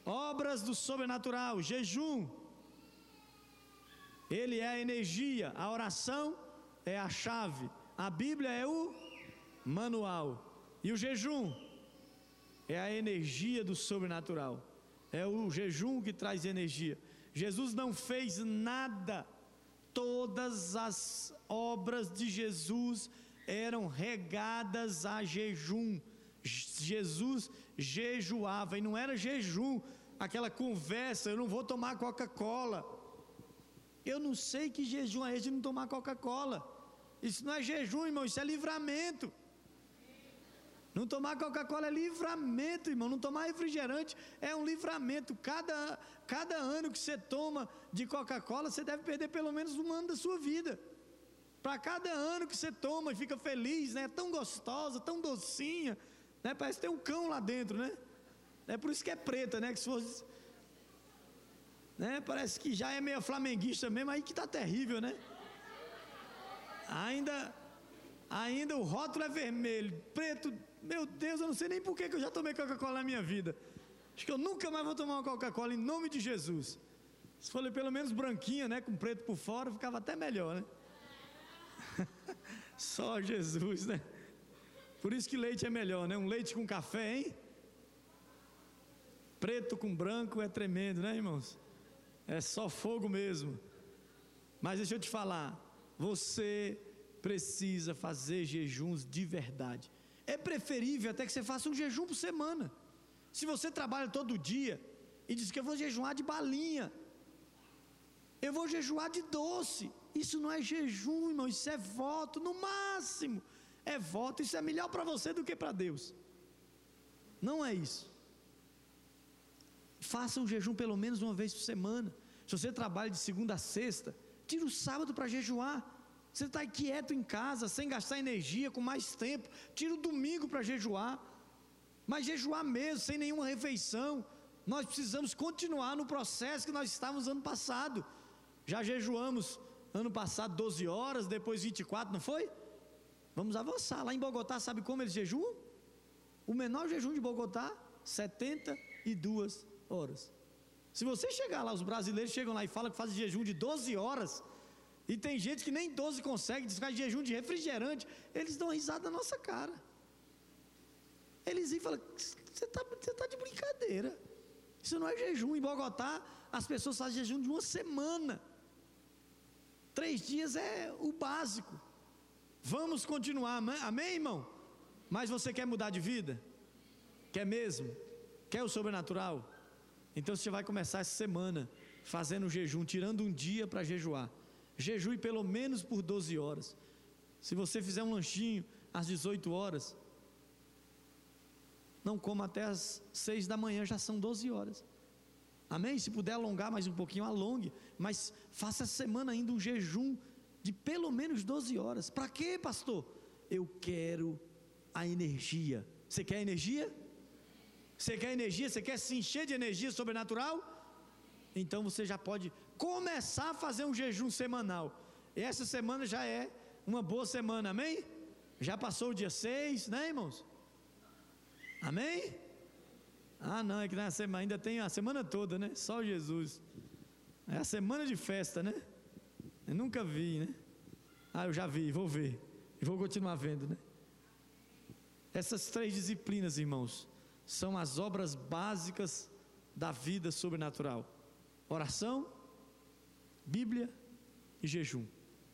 Obras do sobrenatural, jejum. Ele é a energia, a oração é a chave, a Bíblia é o manual. E o jejum é a energia do sobrenatural. É o jejum que traz energia. Jesus não fez nada. Todas as obras de Jesus eram regadas a jejum. Jesus jejuava e não era jejum, aquela conversa, eu não vou tomar Coca-Cola. Eu não sei que jejum é esse de não tomar Coca-Cola. Isso não é jejum, irmão, isso é livramento. Não tomar Coca-Cola é livramento, irmão. Não tomar refrigerante é um livramento. Cada, cada ano que você toma de Coca-Cola, você deve perder pelo menos um ano da sua vida. Para cada ano que você toma e fica feliz, né? Tão gostosa, tão docinha, né? Parece que tem um cão lá dentro, né? É por isso que é preta, né? Que se fosse, né? Parece que já é meio flamenguista mesmo, aí que tá terrível, né? Ainda, ainda o rótulo é vermelho, preto. Meu Deus, eu não sei nem por que eu já tomei Coca-Cola na minha vida. Acho que eu nunca mais vou tomar uma Coca-Cola em nome de Jesus. Se for pelo menos branquinha, né? Com preto por fora, ficava até melhor, né? Só Jesus, né? Por isso que leite é melhor, né? Um leite com café, hein? Preto com branco é tremendo, né, irmãos? É só fogo mesmo. Mas deixa eu te falar, você precisa fazer jejuns de verdade. É preferível até que você faça um jejum por semana. Se você trabalha todo dia e diz que eu vou jejuar de balinha, eu vou jejuar de doce. Isso não é jejum, irmão, isso é voto, no máximo. É voto, isso é melhor para você do que para Deus. Não é isso. Faça um jejum pelo menos uma vez por semana. Se você trabalha de segunda a sexta, tira o sábado para jejuar. Você está quieto em casa, sem gastar energia, com mais tempo. Tira o domingo para jejuar. Mas jejuar mesmo, sem nenhuma refeição. Nós precisamos continuar no processo que nós estávamos ano passado. Já jejuamos ano passado 12 horas, depois 24, não foi? Vamos avançar. Lá em Bogotá, sabe como eles jejuam? O menor jejum de Bogotá, 72 horas. Se você chegar lá, os brasileiros chegam lá e falam que fazem jejum de 12 horas, e tem gente que nem 12 consegue, diz que faz jejum de refrigerante, eles dão risada na nossa cara. Eles vêm e falam: você está tá de brincadeira. Isso não é jejum. Em Bogotá, as pessoas fazem jejum de uma semana. Três dias é o básico. Vamos continuar, amém, irmão? Mas você quer mudar de vida? Quer mesmo? Quer o sobrenatural? Então você vai começar essa semana fazendo um jejum, tirando um dia para jejuar. Jejue pelo menos por 12 horas. Se você fizer um lanchinho às 18 horas, não coma até as 6 da manhã, já são 12 horas. Amém? Se puder alongar mais um pouquinho, alongue. Mas faça essa semana ainda um jejum de pelo menos 12 horas. Para quê, pastor? Eu quero a energia. Você quer energia? Você quer energia? Você quer se encher de energia sobrenatural? Então você já pode começar a fazer um jejum semanal. Essa semana já é uma boa semana, amém? Já passou o dia 6, né, irmãos? Amém? Ah, não, é que na semana, ainda tem a semana toda, né? Só Jesus. É a semana de festa, né? Eu nunca vi, né? Ah, eu já vi, vou ver. E vou continuar vendo, né? Essas três disciplinas, irmãos, são as obras básicas da vida sobrenatural: oração, Bíblia e jejum.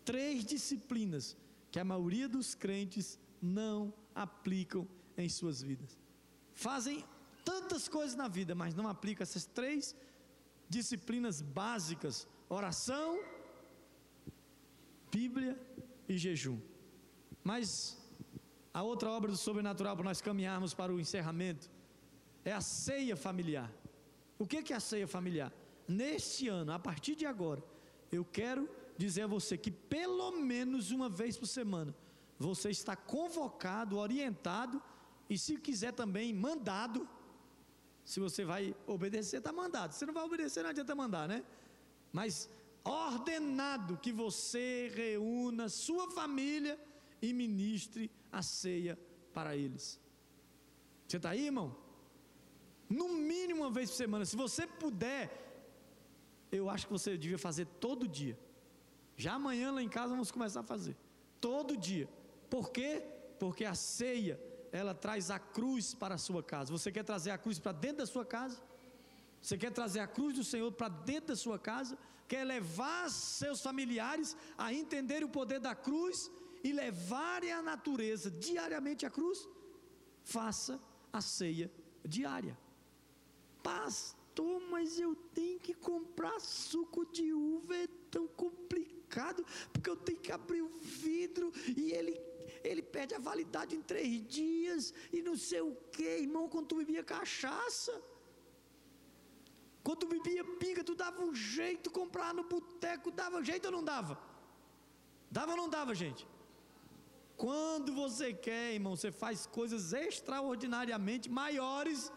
Três disciplinas que a maioria dos crentes não aplicam em suas vidas. Fazem tantas coisas na vida, mas não aplicam essas três disciplinas básicas: oração, Bíblia e jejum. Mas a outra obra do sobrenatural para nós caminharmos para o encerramento é a ceia familiar. O que é a ceia familiar? Neste ano, a partir de agora, eu quero dizer a você que pelo menos uma vez por semana você está convocado, orientado e se quiser também mandado. Se você vai obedecer, está mandado. Se não vai obedecer, não adianta mandar, né? Mas ordenado que você reúna sua família e ministre a ceia para eles. Você está aí, irmão? No mínimo uma vez por semana. Se você puder, eu acho que você devia fazer todo dia. Já amanhã lá em casa vamos começar a fazer. Todo dia. Por quê? Porque a ceia, ela traz a cruz para a sua casa. Você quer trazer a cruz para dentro da sua casa? Você quer trazer a cruz do Senhor para dentro da sua casa? Quer levar seus familiares a entender o poder da cruz e levarem a natureza diariamente à cruz? Faça a ceia diária. Pastor, mas eu tenho que comprar suco de uva, é tão complicado, porque eu tenho que abrir o vidro e ele ele perde a validade em três dias e não sei o que, irmão, quando tu bebia cachaça. Quando tu bebia pinga, tu dava um jeito, comprar no boteco, dava jeito ou não dava? Dava ou não dava, gente? Quando você quer, irmão, você faz coisas extraordinariamente maiores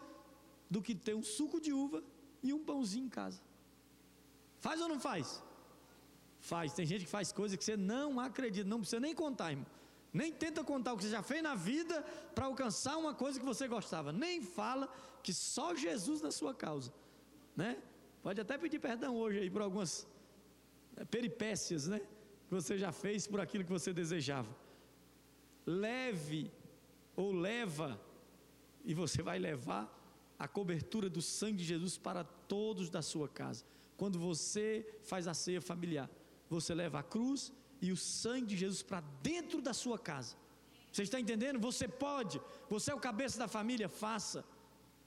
do que ter um suco de uva e um pãozinho em casa. Faz ou não faz? Faz. Tem gente que faz coisas que você não acredita, não precisa nem contar, irmão. Nem tenta contar o que você já fez na vida para alcançar uma coisa que você gostava. Nem fala que só Jesus na sua causa, né? Pode até pedir perdão hoje aí por algumas eh, peripécias, né? Que você já fez por aquilo que você desejava. Leve ou leva e você vai levar a cobertura do sangue de Jesus para todos da sua casa. Quando você faz a ceia familiar, você leva a cruz e o sangue de Jesus para dentro da sua casa. Você está entendendo? Você pode, você é o cabeça da família, faça.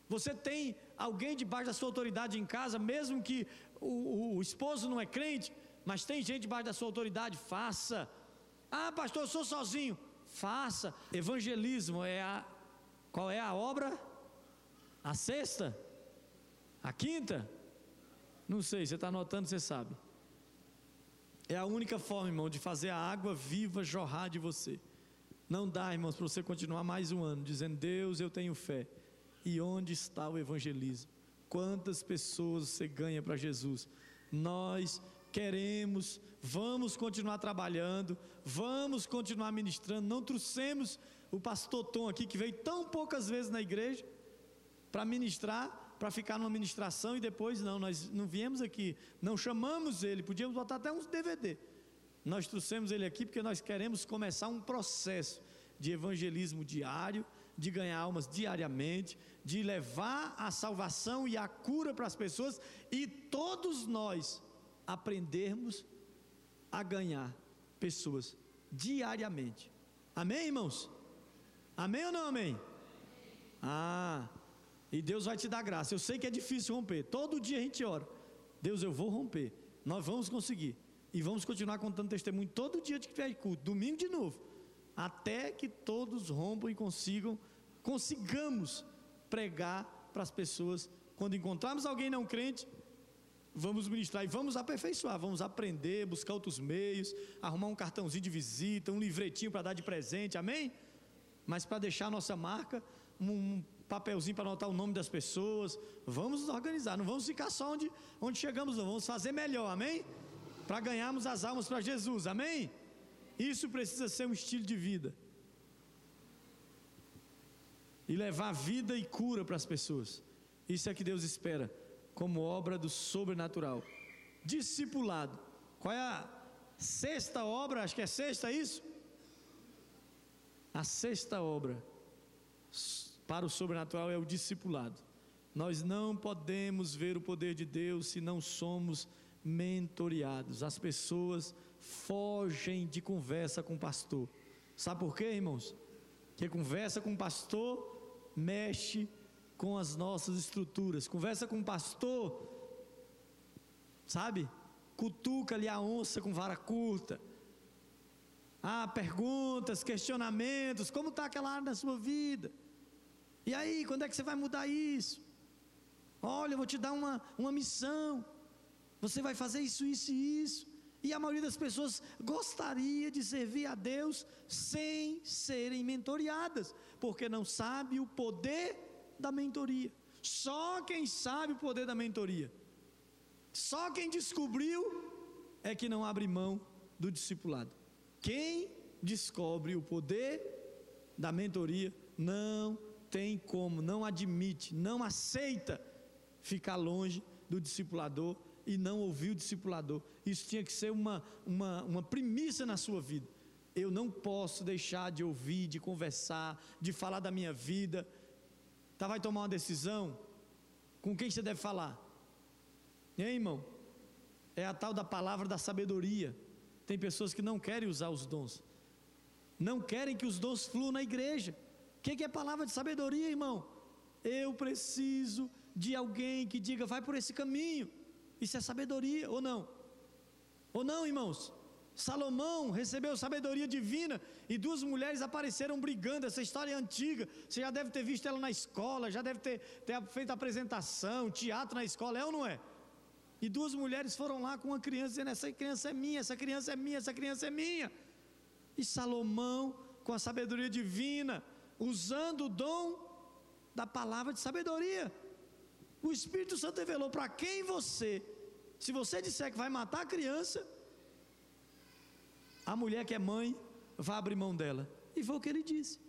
Você tem alguém debaixo da sua autoridade em casa, mesmo que o, o, o esposo não é crente, mas tem gente debaixo da sua autoridade, faça. Ah, pastor, eu sou sozinho. Faça. Evangelismo é a. Qual é a obra? A sexta? A quinta? Não sei, você está anotando, você sabe. É a única forma, irmão, de fazer a água viva jorrar de você. Não dá, irmãos, para você continuar mais um ano dizendo: Deus, eu tenho fé. E onde está o evangelismo? Quantas pessoas você ganha para Jesus? Nós queremos, vamos continuar trabalhando, vamos continuar ministrando. Não trouxemos o pastor Tom aqui, que veio tão poucas vezes na igreja, para ministrar, para ficar numa ministração e depois não, nós não viemos aqui, não chamamos ele, podíamos botar até uns DVD. Nós trouxemos ele aqui porque nós queremos começar um processo de evangelismo diário, de ganhar almas diariamente, de levar a salvação e a cura para as pessoas e todos nós aprendermos a ganhar pessoas diariamente. Amém, irmãos? Amém ou não amém? Ah, e Deus vai te dar graça. Eu sei que é difícil romper. Todo dia a gente ora. Deus, eu vou romper. Nós vamos conseguir. E vamos continuar contando testemunho todo dia de que tiver culto. Domingo de novo. Até que todos rompam e consigam, consigamos pregar para as pessoas. Quando encontrarmos alguém não crente, vamos ministrar e vamos aperfeiçoar, vamos aprender, buscar outros meios, arrumar um cartãozinho de visita, um livretinho para dar de presente, amém? Mas para deixar a nossa marca, um papelzinho para anotar o nome das pessoas. Vamos nos organizar, não vamos ficar só onde, onde chegamos, não. Vamos fazer melhor, amém? Para ganharmos as almas para Jesus, amém? Isso precisa ser um estilo de vida. E levar vida e cura para as pessoas. Isso é que Deus espera, como obra do sobrenatural. Discipulado. Qual é a sexta obra? Acho que é sexta, é isso? A sexta obra para o sobrenatural é o discipulado. Nós não podemos ver o poder de Deus se não somos mentoreados. As pessoas fogem de conversa com o pastor. Sabe por quê, irmãos? Que conversa com o pastor mexe com as nossas estruturas. Conversa com o pastor, sabe? Cutuca ali a onça com vara curta. Ah, perguntas, questionamentos, como está aquela área da sua vida? E aí, quando é que você vai mudar isso? Olha, eu vou te dar uma, uma missão. Você vai fazer isso, isso e isso. E a maioria das pessoas gostaria de servir a Deus sem serem mentoriadas, porque não sabe o poder da mentoria. Só quem sabe o poder da mentoria, só quem descobriu é que não abre mão do discipulado. Quem descobre o poder da mentoria não tem como, não admite, não aceita ficar longe do discipulador e não ouvir o discipulador. Isso tinha que ser uma, uma, uma premissa na sua vida. Eu não posso deixar de ouvir, de conversar, de falar da minha vida. Tá, vai tomar uma decisão? Com quem você deve falar? Hein, irmão? É a tal da palavra da sabedoria. Tem pessoas que não querem usar os dons, não querem que os dons fluam na igreja. O que, que é palavra de sabedoria, irmão? Eu preciso de alguém que diga, vai por esse caminho. Isso é sabedoria ou não? Ou não, irmãos? Salomão recebeu sabedoria divina e duas mulheres apareceram brigando. Essa história é antiga. Você já deve ter visto ela na escola, já deve ter, ter feito apresentação, teatro na escola, é ou não é? E duas mulheres foram lá com uma criança dizendo: Essa criança é minha, essa criança é minha, essa criança é minha. E Salomão, com a sabedoria divina, usando o dom da palavra de sabedoria, o Espírito Santo revelou para quem você, se você disser que vai matar a criança, a mulher que é mãe vai abrir mão dela. E foi o que ele disse.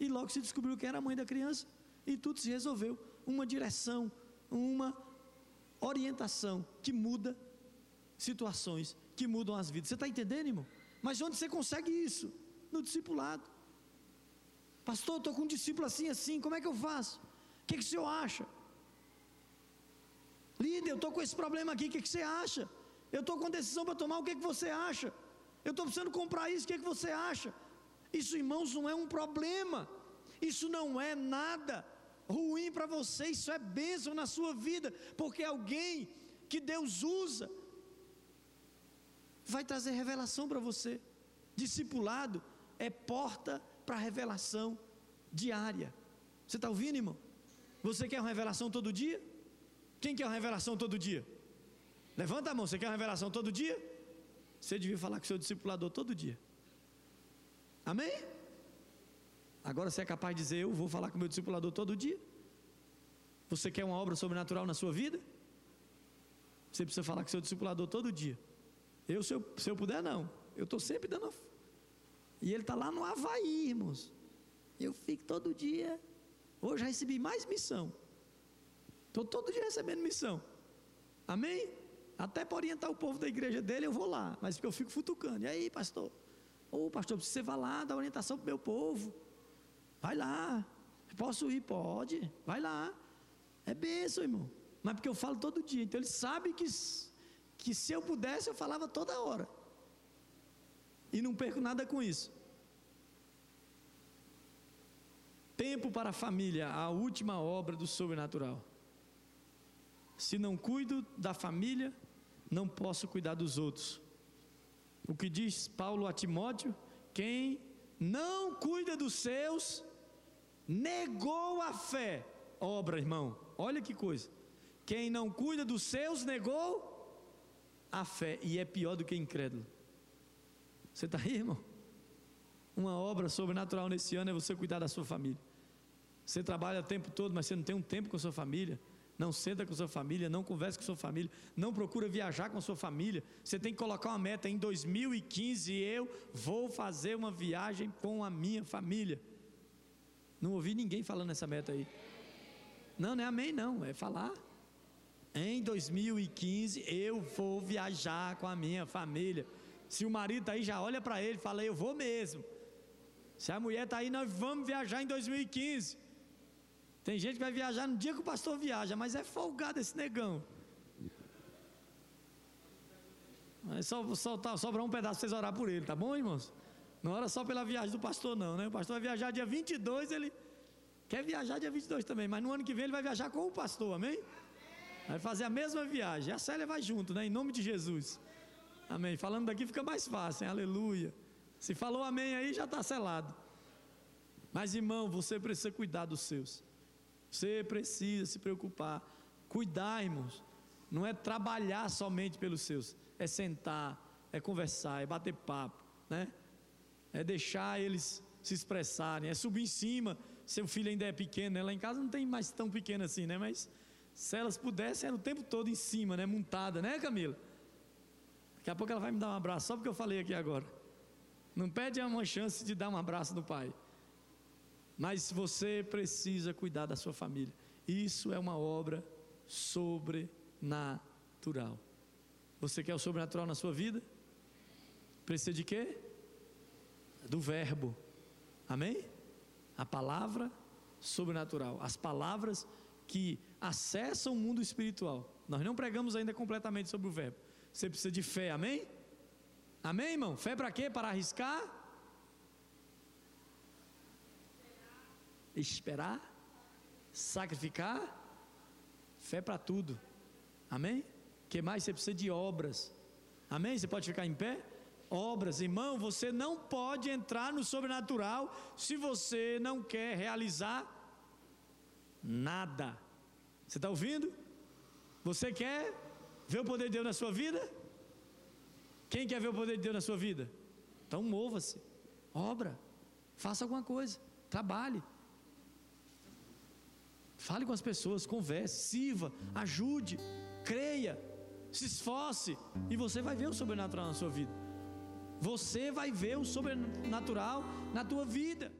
E logo se descobriu que era a mãe da criança. E tudo se resolveu. Uma direção, uma orientação que muda situações, que mudam as vidas. Você está entendendo, irmão? Mas onde você consegue isso? No discipulado. Pastor, estou com um discípulo assim, assim, como é que eu faço? O que, que o senhor acha? Líder, eu estou com esse problema aqui, o que, que você acha? Eu estou com decisão para tomar, o que, que você acha? Eu estou precisando comprar isso, o que, que você acha? Isso, irmãos, não é um problema, isso não é nada ruim para você, isso é bênção na sua vida, porque alguém que Deus usa vai trazer revelação para você. Discipulado é porta para revelação diária. Você está ouvindo, irmão? Você quer uma revelação todo dia? Quem quer uma revelação todo dia? Levanta a mão, você quer uma revelação todo dia? Você devia falar com o seu discipulador todo dia. Amém? Agora você é capaz de dizer: Eu vou falar com o meu discipulador todo dia? Você quer uma obra sobrenatural na sua vida? Você precisa falar com o seu discipulador todo dia. Eu, se eu, se eu puder, não. Eu estou sempre dando. E ele está lá no Havaí, irmãos. Eu fico todo dia. Hoje já recebi mais missão. Estou todo dia recebendo missão. Amém? Até para orientar o povo da igreja dele, eu vou lá. Mas eu fico futucando. E aí, pastor? Ô, oh, pastor, você vai lá dar orientação para o meu povo. Vai lá. Posso ir? Pode. Vai lá. É bênção, irmão. Mas porque eu falo todo dia. Então ele sabe que, que se eu pudesse, eu falava toda hora. E não perco nada com isso. Tempo para a família, a última obra do sobrenatural. Se não cuido da família, não posso cuidar dos outros. O que diz Paulo a Timóteo? Quem não cuida dos seus, negou a fé. Obra, irmão, olha que coisa. Quem não cuida dos seus, negou a fé. E é pior do que incrédulo. Você está aí, irmão? Uma obra sobrenatural nesse ano é você cuidar da sua família. Você trabalha o tempo todo, mas você não tem um tempo com a sua família não senta com sua família, não conversa com sua família, não procura viajar com sua família. Você tem que colocar uma meta em 2015 eu vou fazer uma viagem com a minha família. Não ouvi ninguém falando essa meta aí. Não, não é amém não, é falar. Em 2015 eu vou viajar com a minha família. Se o marido está aí, já olha para ele e fala: Eu vou mesmo. Se a mulher está aí, nós vamos viajar em 2015. Tem gente que vai viajar no dia que o pastor viaja, mas é folgado esse negão. Mas só, só tá, sobrar um pedaço para vocês orar por ele, tá bom, irmãos? Não ora só pela viagem do pastor, não, né? O pastor vai viajar dia 22, ele quer viajar dia 22 também, mas no ano que vem ele vai viajar com o pastor, amém? Vai fazer a mesma viagem. A Célia vai junto, né? Em nome de Jesus. Amém. Falando daqui fica mais fácil, hein? aleluia. Se falou amém aí, já está selado. Mas irmão, você precisa cuidar dos seus. Você precisa se preocupar, cuidar, irmãos. Não é trabalhar somente pelos seus, é sentar, é conversar, é bater papo, né? É deixar eles se expressarem, é subir em cima. Seu filho ainda é pequeno, né? lá em casa não tem mais tão pequeno assim, né? Mas se elas pudessem, era o tempo todo em cima, né? Montada, né, Camila? Daqui a pouco ela vai me dar um abraço, só porque eu falei aqui agora. Não pede uma chance de dar um abraço no pai. Mas você precisa cuidar da sua família. Isso é uma obra sobrenatural. Você quer o sobrenatural na sua vida? Precisa de quê? Do verbo. Amém? A palavra sobrenatural. As palavras que acessam o mundo espiritual. Nós não pregamos ainda completamente sobre o verbo. Você precisa de fé, amém? Amém, irmão? Fé para quê? Para arriscar? Esperar? Sacrificar? Fé para tudo. Amém? que mais? Você precisa de obras. Amém? Você pode ficar em pé? Obras, irmão, você não pode entrar no sobrenatural se você não quer realizar nada. Você está ouvindo? Você quer ver o poder de Deus na sua vida? Quem quer ver o poder de Deus na sua vida? Então mova-se, obra, faça alguma coisa, trabalhe. Fale com as pessoas, converse, sirva, ajude, creia, se esforce, e você vai ver o sobrenatural na sua vida. Você vai ver o sobrenatural na tua vida.